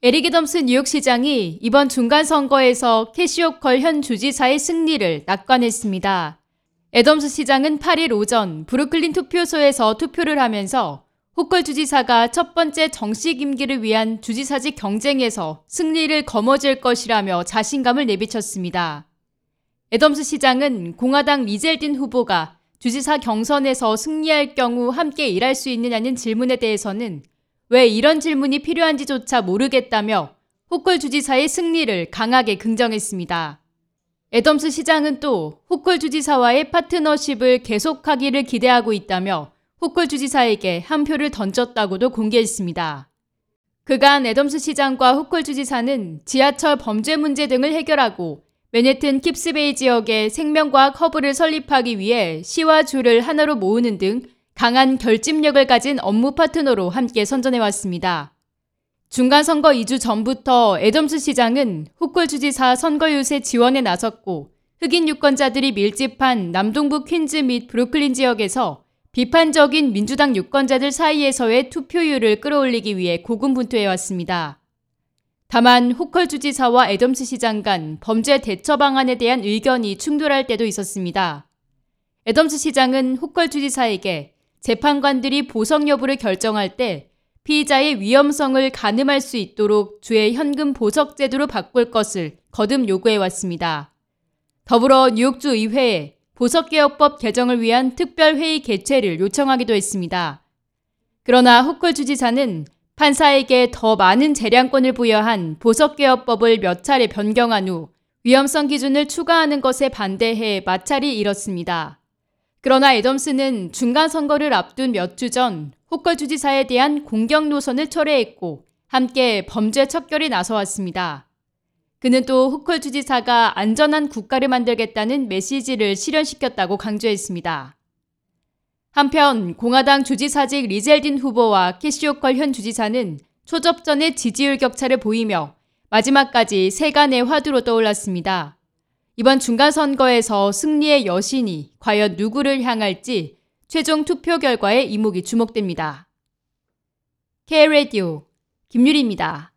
에릭 애덤스 뉴욕시장이 이번 중간선거에서 캐시 호컬 현 주지사의 승리를 낙관했습니다. 애덤스 시장은 8일 오전 브루클린 투표소에서 투표를 하면서 호컬 주지사가 첫 번째 정식 임기를 위한 주지사직 경쟁에서 승리를 거머쥘 것이라며 자신감을 내비쳤습니다. 애덤스 시장은 공화당 리 젤딘 후보가 주지사 경선에서 승리할 경우 함께 일할 수 있느냐는 질문에 대해서는 왜 이런 질문이 필요한지조차 모르겠다며 호컬 주지사의 승리를 강하게 긍정했습니다. 애덤스 시장은 또 호컬 주지사와의 파트너십을 계속하기를 기대하고 있다며 호컬 주지사에게 한 표를 던졌다고도 공개했습니다. 그간 애덤스 시장과 호컬 주지사는 지하철 범죄 문제 등을 해결하고 맨해튼 킵스베이 지역에 생명과학 허브를 설립하기 위해 시와 주를 하나로 모으는 등 강한 결집력을 가진 업무 파트너로 함께 선전해왔습니다. 중간선거 2주 전부터 애덤스 시장은 후콜 주지사 선거 유세 지원에 나섰고 흑인 유권자들이 밀집한 남동부 퀸즈 및 브루클린 지역에서 비판적인 민주당 유권자들 사이에서의 투표율을 끌어올리기 위해 고군분투해왔습니다. 다만 후컬 주지사와 애덤스 시장 간 범죄 대처 방안에 대한 의견이 충돌할 때도 있었습니다. 애덤스 시장은 후컬 주지사에게 재판관들이 보석 여부를 결정할 때 피의자의 위험성을 가늠할 수 있도록 주의 현금 보석 제도로 바꿀 것을 거듭 요구해 왔습니다. 더불어 뉴욕주 의회에 보석개혁법 개정을 위한 특별회의 개최를 요청하기도 했습니다. 그러나 호컬 주지사는 판사에게 더 많은 재량권을 부여한 보석개혁법을 몇 차례 변경한 후 위험성 기준을 추가하는 것에 반대해 마찰이 일었습니다. 그러나 애덤스는 중간 선거를 앞둔 몇 주 전 호컬 주지사에 대한 공격 노선을 철회했고 함께 범죄 척결에 나서왔습니다. 그는 또 호컬 주지사가 안전한 국가를 만들겠다는 메시지를 실현시켰다고 강조했습니다. 한편 공화당 주지사직 리젤딘 후보와 캐시오컬 현 주지사는 초접전의 지지율 격차를 보이며 마지막까지 세간의 화두로 떠올랐습니다. 이번 중간선거에서 승리의 여신이 과연 누구를 향할지 최종 투표 결과에 이목이 주목됩니다. K-Radio 김유리입니다.